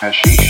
Hashish.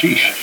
Sheesh.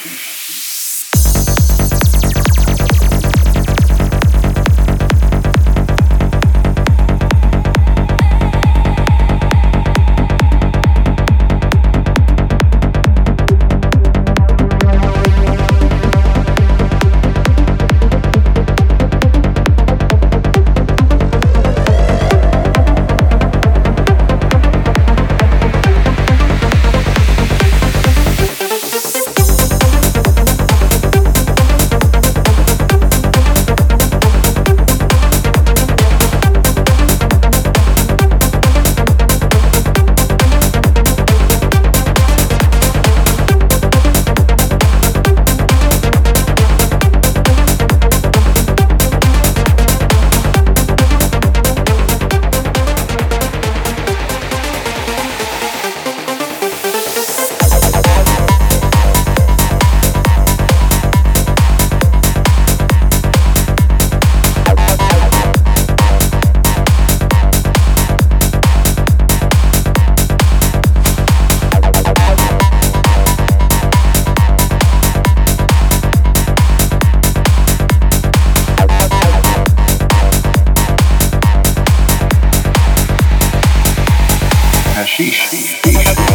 X.